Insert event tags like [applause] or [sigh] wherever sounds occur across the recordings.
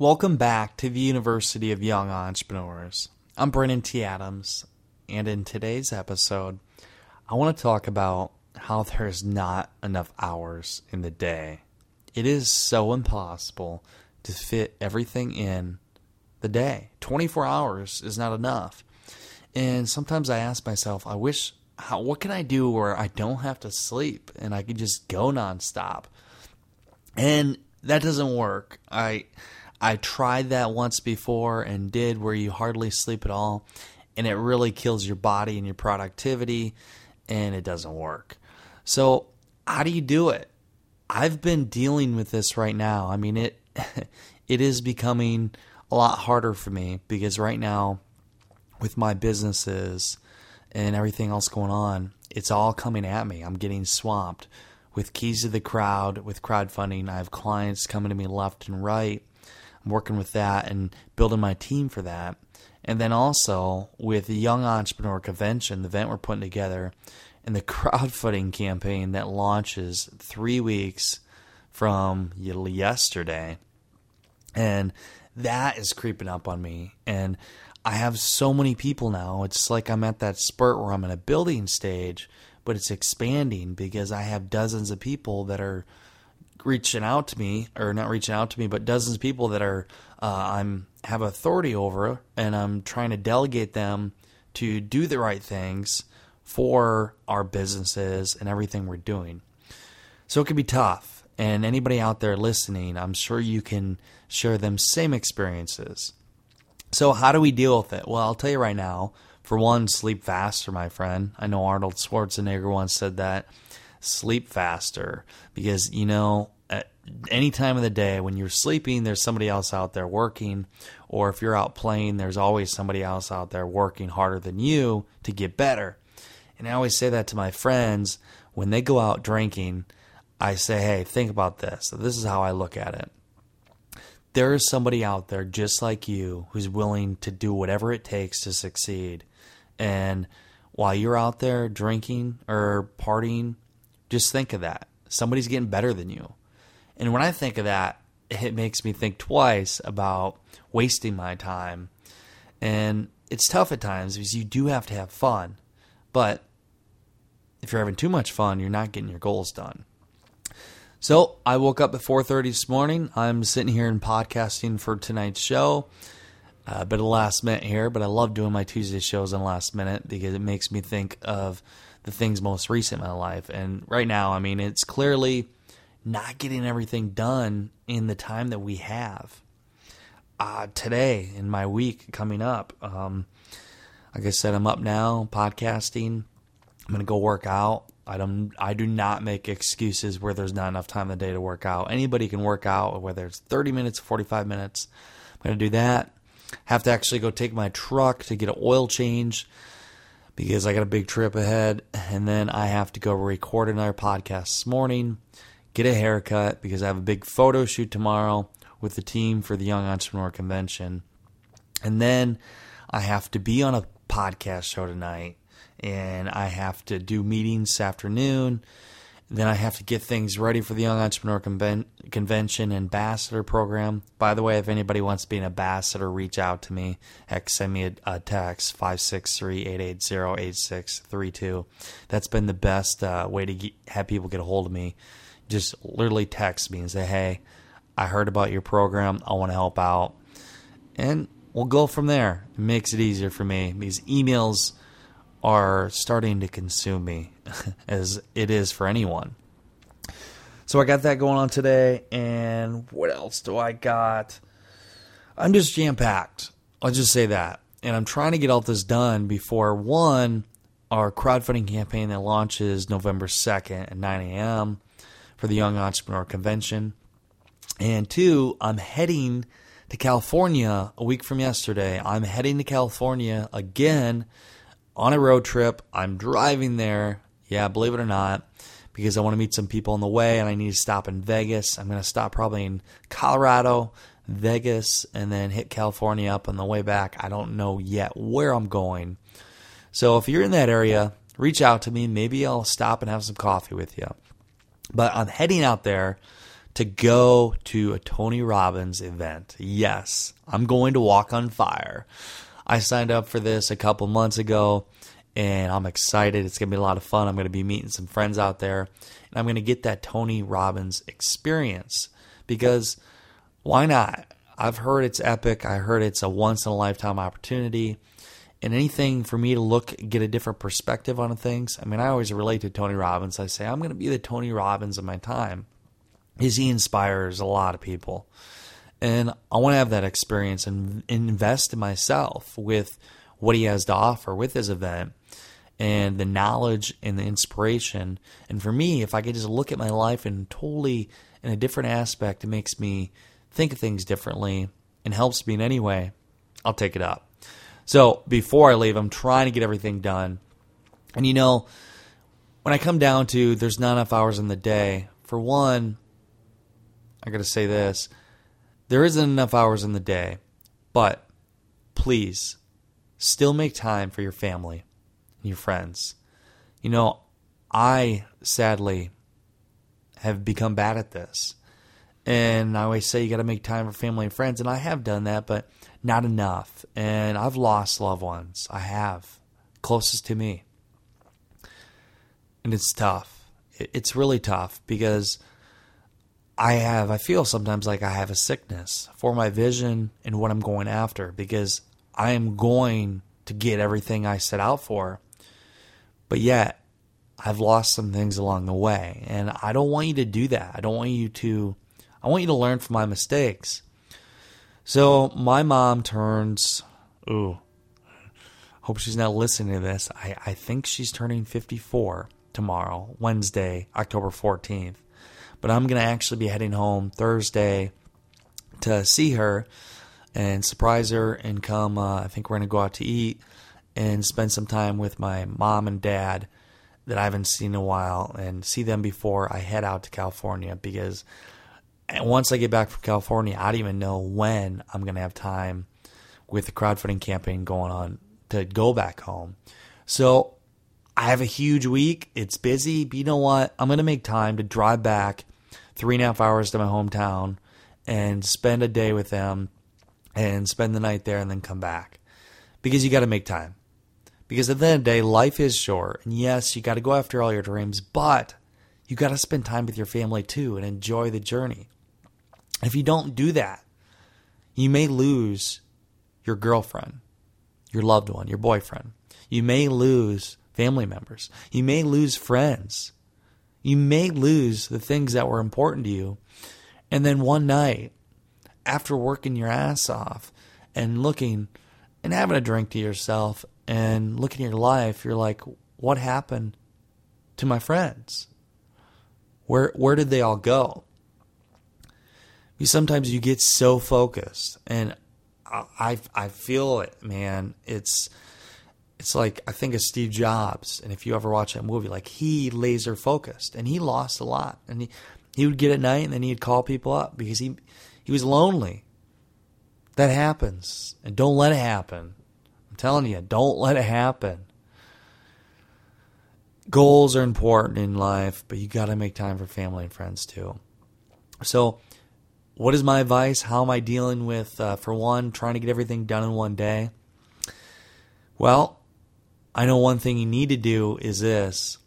Welcome back to the University of Young Entrepreneurs. I'm Brandon T. Adams, and in today's episode, I want to talk about how there's not enough hours in the day. It is so impossible to fit everything in the day. 24 hours is not enough. And sometimes I ask myself, I wish, how, what can I do where I don't have to sleep and I can just go nonstop? And that doesn't work. I I tried that once before and did where you hardly sleep at all, and it really kills your body and your productivity, and it doesn't work. So, how do you do it? I've been dealing with this right now. I mean, it [laughs] it is becoming a lot harder for me because right now, with my businesses and everything else going on, it's all coming at me. I'm getting swamped with keys to the crowd, with crowdfunding. I have clients coming to me left and right Working with that and building my team for that. And then also with the Young Entrepreneur Convention, the event we're putting together, and the [laughs] crowdfunding campaign that launches three weeks from yesterday. And that is creeping up on me. And I have so many people now. It's like I'm at that spurt where I'm in a building stage, but it's expanding because I have dozens of people that are reaching out to me, or not reaching out to me, but dozens of people that are uh, I'm have authority over, and I'm trying to delegate them to do the right things for our businesses and everything we're doing. So it can be tough. And anybody out there listening, I'm sure you can share them same experiences. So how do we deal with it? Well, I'll tell you right now. For one, sleep faster, my friend. I know Arnold Schwarzenegger once said that sleep faster. Because you know at any time of the day when you're sleeping there's somebody else out there working. Or if you're out playing there's always somebody else out there working harder than you to get better. And i always say that to my friends when they go out drinking i say hey think about this. This is how i look at it. There is somebody out there just like you who's willing to do whatever it takes to succeed. And while you're out there drinking or partying just think of that. Somebody's getting better than you. And when I think of that, it makes me think twice about wasting my time. And it's tough at times because you do have to have fun. But if you're having too much fun, you're not getting your goals done. So I woke up at 4:30 this morning. I'm sitting here and podcasting for tonight's show. A bit of last minute here, but I love doing my Tuesday shows on last minute because it makes me think of the things most recent in my life. And right now, I mean, it's clearly not getting everything done in the time that we have. Uh, today, in my week coming up, um, like I said, I'm up now podcasting. I'm gonna go work out. I don't. I do not make excuses where there's not enough time in the day to work out. Anybody can work out, whether it's 30 minutes, 45 minutes. I'm gonna do that. Have to actually go take my truck to get an oil change because I got a big trip ahead. And then I have to go record another podcast this morning, get a haircut because I have a big photo shoot tomorrow with the team for the Young Entrepreneur Convention. And then I have to be on a podcast show tonight and I have to do meetings this afternoon then I have to get things ready for the Young Entrepreneur Conven- Convention Ambassador Program. By the way, if anybody wants to be an ambassador, reach out to me. Heck, send me a, a text, 563-880-8632. That's been the best uh, way to get, have people get a hold of me. Just literally text me and say, hey, I heard about your program. I want to help out. And we'll go from there. It makes it easier for me. These emails are starting to consume me [laughs] as it is for anyone. So I got that going on today, and what else do I got? I'm just jam packed. I'll just say that. And I'm trying to get all this done before one, our crowdfunding campaign that launches November 2nd at 9 a.m. for the Young Entrepreneur Convention. And two, I'm heading to California a week from yesterday. I'm heading to California again on a road trip. I'm driving there. Yeah, believe it or not, because I want to meet some people on the way and I need to stop in Vegas. I'm going to stop probably in Colorado, Vegas, and then hit California up on the way back. I don't know yet where I'm going. So if you're in that area, reach out to me. Maybe I'll stop and have some coffee with you. But I'm heading out there to go to a Tony Robbins event. Yes, I'm going to walk on fire. I signed up for this a couple months ago and I'm excited. It's going to be a lot of fun. I'm going to be meeting some friends out there and I'm going to get that Tony Robbins experience because why not? I've heard it's epic. I heard it's a once in a lifetime opportunity. And anything for me to look, get a different perspective on things. I mean, I always relate to Tony Robbins. I say, I'm going to be the Tony Robbins of my time is he inspires a lot of people. And I want to have that experience and invest in myself with what he has to offer with his event and the knowledge and the inspiration. And for me, if I could just look at my life in totally in a different aspect, it makes me think of things differently and helps me in any way, I'll take it up. So before I leave, I'm trying to get everything done. And you know, when I come down to there's not enough hours in the day, for one, I got to say this. There isn't enough hours in the day, but please still make time for your family and your friends. You know, I sadly have become bad at this. And I always say you got to make time for family and friends, and I have done that, but not enough. And I've lost loved ones. I have, closest to me. And it's tough. It's really tough because I have, I feel sometimes like I have a sickness for my vision and what I'm going after because I am going to get everything I set out for. But yet, I've lost some things along the way. And I don't want you to do that. I don't want you to, I want you to learn from my mistakes. So my mom turns, ooh, hope she's not listening to this. I, I think she's turning 54 tomorrow, Wednesday, October 14th. But I'm going to actually be heading home Thursday to see her and surprise her and come. Uh, I think we're going to go out to eat and spend some time with my mom and dad that I haven't seen in a while and see them before I head out to California because once I get back from California, I don't even know when I'm going to have time with the crowdfunding campaign going on to go back home. So I have a huge week. It's busy, but you know what? I'm going to make time to drive back three and a half hours to my hometown and spend a day with them and spend the night there and then come back. Because you got to make time. Because at the end of the day, life is short. And yes, you got to go after all your dreams, but you got to spend time with your family too and enjoy the journey. If you don't do that, you may lose your girlfriend, your loved one, your boyfriend. You may lose family members. You may lose friends. You may lose the things that were important to you. And then one night, after working your ass off and looking and having a drink to yourself and looking at your life, you're like, what happened to my friends? Where where did they all go? Because sometimes you get so focused, and I I feel it, man. It's it's like I think of Steve Jobs, and if you ever watch that movie, like he laser focused, and he lost a lot, and he he would get at night, and then he'd call people up because he he was lonely. That happens, and don't let it happen. I'm telling you, don't let it happen. Goals are important in life, but you got to make time for family and friends too. So, what is my advice? How am I dealing with, uh, for one, trying to get everything done in one day? Well, I know one thing you need to do is this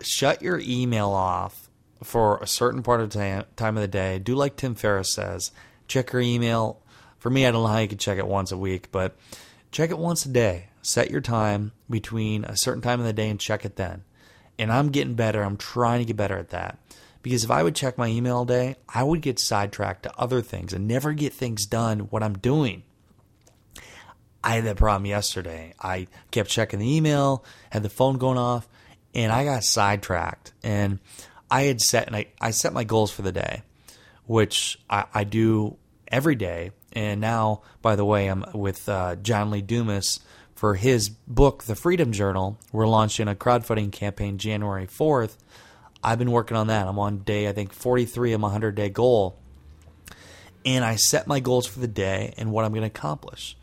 shut your email off for a certain part of the time of the day. Do like Tim Ferriss says check your email. For me, I don't know how you can check it once a week, but check it once a day. Set your time between a certain time of the day and check it then. And I'm getting better. I'm trying to get better at that. Because if I would check my email all day, I would get sidetracked to other things and never get things done what I'm doing. I had that problem yesterday. I kept checking the email, had the phone going off, and I got sidetracked. And I had set and I, I set my goals for the day, which I, I do every day. And now, by the way, I'm with uh, John Lee Dumas for his book, The Freedom Journal. We're launching a crowdfunding campaign January 4th. I've been working on that. I'm on day, I think, 43 of my 100 day goal. And I set my goals for the day and what I'm going to accomplish.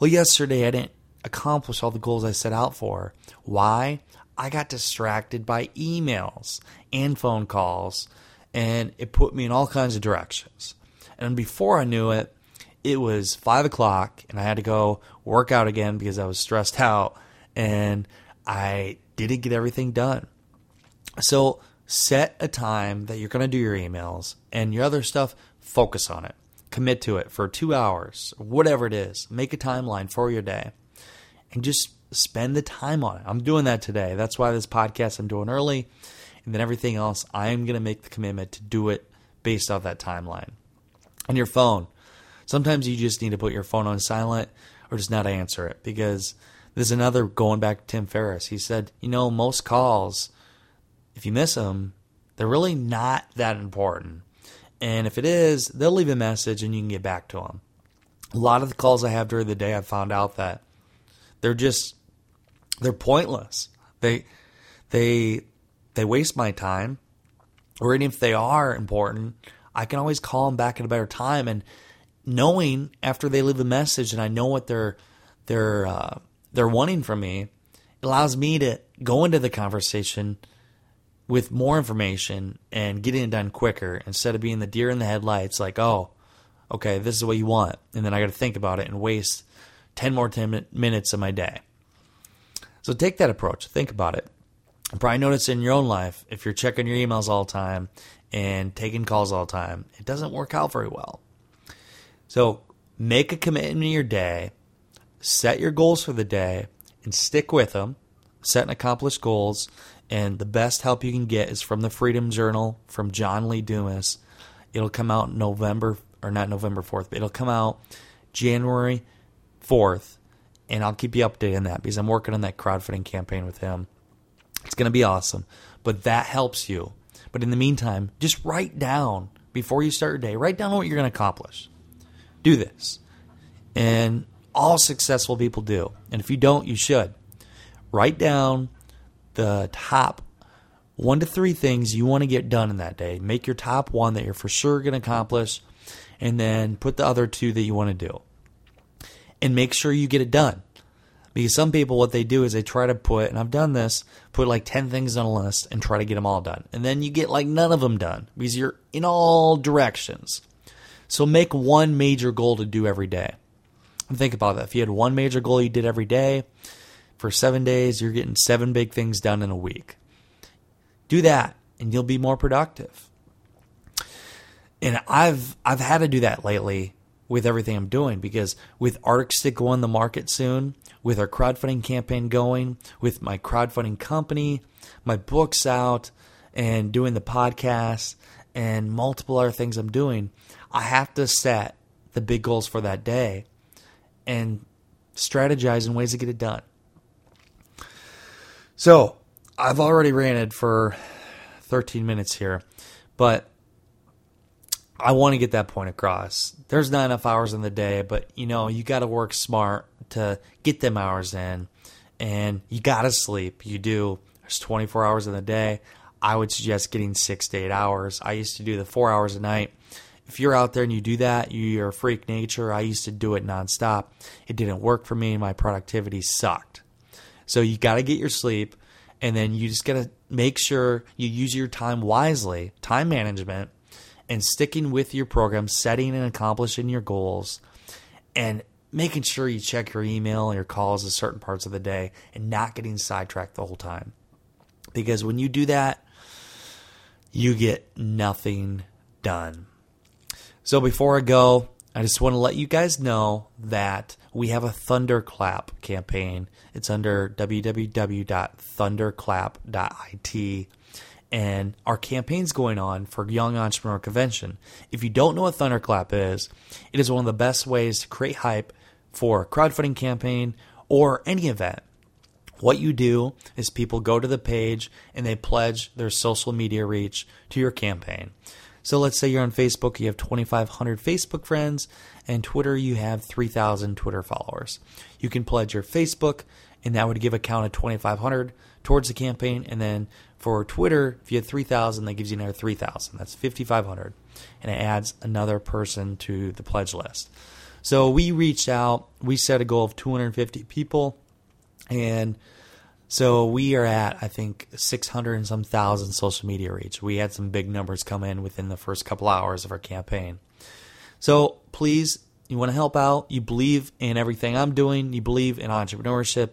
Well, yesterday I didn't accomplish all the goals I set out for. Why? I got distracted by emails and phone calls, and it put me in all kinds of directions. And before I knew it, it was five o'clock, and I had to go work out again because I was stressed out, and I didn't get everything done. So set a time that you're going to do your emails and your other stuff, focus on it. Commit to it for two hours, whatever it is. Make a timeline for your day and just spend the time on it. I'm doing that today. That's why this podcast I'm doing early. And then everything else, I'm going to make the commitment to do it based off that timeline. On your phone, sometimes you just need to put your phone on silent or just not answer it because there's another going back to Tim Ferriss. He said, you know, most calls, if you miss them, they're really not that important. And if it is, they'll leave a message and you can get back to them. A lot of the calls I have during the day, I've found out that they're just they're pointless. They they they waste my time. Or even if they are important, I can always call them back at a better time. And knowing after they leave a message and I know what they're they're uh, they're wanting from me, allows me to go into the conversation with more information and getting it done quicker instead of being the deer in the headlights. Like, oh, okay, this is what you want, and then I got to think about it and waste ten more ten minutes of my day. So take that approach. Think about it. Probably notice in your own life if you're checking your emails all the time and taking calls all the time, it doesn't work out very well. So make a commitment in your day, set your goals for the day, and stick with them. Set and accomplish goals. And the best help you can get is from the Freedom Journal from John Lee Dumas. It'll come out November, or not November 4th, but it'll come out January 4th and I'll keep you updated on that because I'm working on that crowdfunding campaign with him. It's going to be awesome, but that helps you. But in the meantime, just write down before you start your day, write down what you're going to accomplish. Do this. And all successful people do. And if you don't, you should. Write down the top one to three things you want to get done in that day. Make your top one that you're for sure going to accomplish, and then put the other two that you want to do and make sure you get it done. Because some people, what they do is they try to put, and I've done this, put like 10 things on a list and try to get them all done. And then you get like none of them done because you're in all directions. So make one major goal to do every day. And think about that. If you had one major goal you did every day for seven days, you're getting seven big things done in a week. Do that and you'll be more productive. And I've I've had to do that lately with everything I'm doing because with Arctic Stick going the market soon, with our crowdfunding campaign going, with my crowdfunding company, my books out, and doing the podcast and multiple other things I'm doing, I have to set the big goals for that day and strategize in ways to get it done. So I've already ranted for 13 minutes here, but I want to get that point across. There's not enough hours in the day, but you know, you got to work smart to get them hours in and you got to sleep. You do. There's 24 hours in the day. I would suggest getting 6 to 8 hours. I used to do the 4 hours a night. If you're out there and you do that, you're a freak nature. I used to do it nonstop. It didn't work for me. My productivity sucked. So you got to get your sleep and then you just got to make sure you use your time wisely, time management and sticking with your program, setting and accomplishing your goals, and making sure you check your email and your calls at certain parts of the day and not getting sidetracked the whole time. Because when you do that, you get nothing done. So before I go, I just want to let you guys know that we have a Thunderclap campaign. It's under www.thunderclap.it and our campaign's going on for Young Entrepreneur Convention. If you don't know what Thunderclap is, it is one of the best ways to create hype for a crowdfunding campaign or any event. What you do is people go to the page and they pledge their social media reach to your campaign. So let's say you're on Facebook, you have 2,500 Facebook friends, and Twitter, you have 3,000 Twitter followers. You can pledge your Facebook, and that would give a count of 2,500 towards the campaign. And then for Twitter, if you have 3,000, that gives you another 3,000. That's 5,500. And it adds another person to the pledge list. So we reached out, we set a goal of 250 people, and so we are at, I think, 600 and some thousand social media reach. We had some big numbers come in within the first couple hours of our campaign. So please, you want to help out, you believe in everything I'm doing, you believe in entrepreneurship,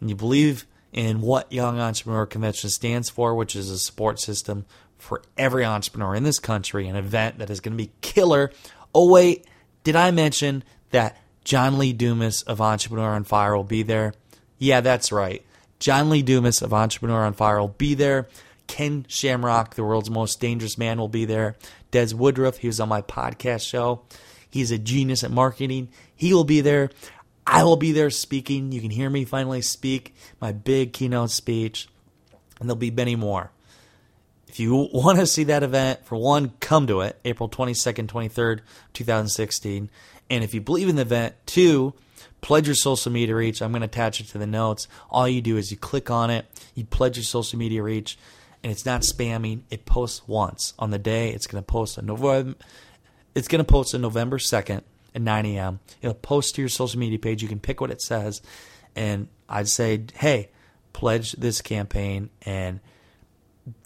and you believe in what Young Entrepreneur Convention stands for, which is a support system for every entrepreneur in this country, an event that is going to be killer. Oh, wait, did I mention that John Lee Dumas of Entrepreneur on Fire will be there? Yeah, that's right. John Lee Dumas of Entrepreneur on Fire will be there. Ken Shamrock, the world's most dangerous man, will be there. Des Woodruff, he was on my podcast show. He's a genius at marketing. He will be there. I will be there speaking. You can hear me finally speak my big keynote speech, and there'll be many more. If you want to see that event, for one, come to it, April 22nd, 23rd, 2016. And if you believe in the event, two, pledge your social media reach. I'm going to attach it to the notes. All you do is you click on it, you pledge your social media reach, and it's not spamming. It posts once on the day. It's going to post on November. It's going to post on November 2nd at 9 a.m. It'll post to your social media page. You can pick what it says, and I'd say, hey, pledge this campaign and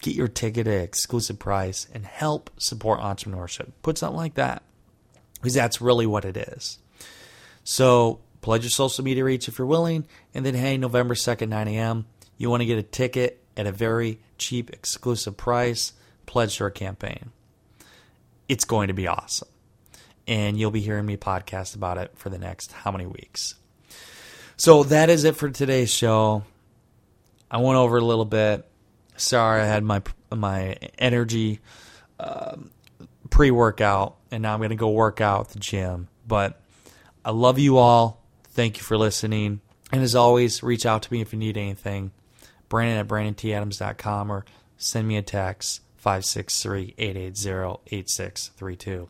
get your ticket at exclusive price and help support entrepreneurship. Put something like that because that's really what it is. So pledge your social media reach if you're willing, and then hey, November 2nd, 9 a.m., you want to get a ticket at a very cheap, exclusive price, pledge to our campaign. It's going to be awesome. And you'll be hearing me podcast about it for the next how many weeks. So that is it for today's show. I went over a little bit. Sorry, I had my my energy um, pre workout, and now I'm going to go work out at the gym. But I love you all. Thank you for listening. And as always, reach out to me if you need anything. Brandon at BrandonTAdams.com or send me a text 563 880 8632.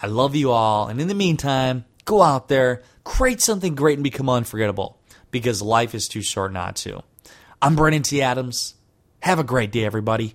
I love you all. And in the meantime, go out there, create something great, and become unforgettable because life is too short not to. I'm Brandon T. Adams. Have a great day, everybody.